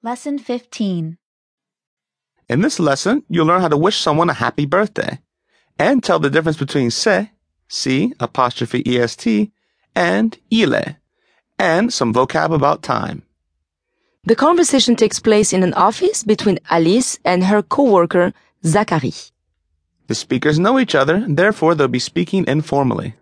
Lesson 15. In this lesson, you'll learn how to wish someone a happy birthday and tell the difference between c'est, C apostrophe EST, and il est, and some vocab about time. The conversation takes place in an office between Alice and her coworker, Zachary. The speakers know each other, therefore they'll be speaking informally.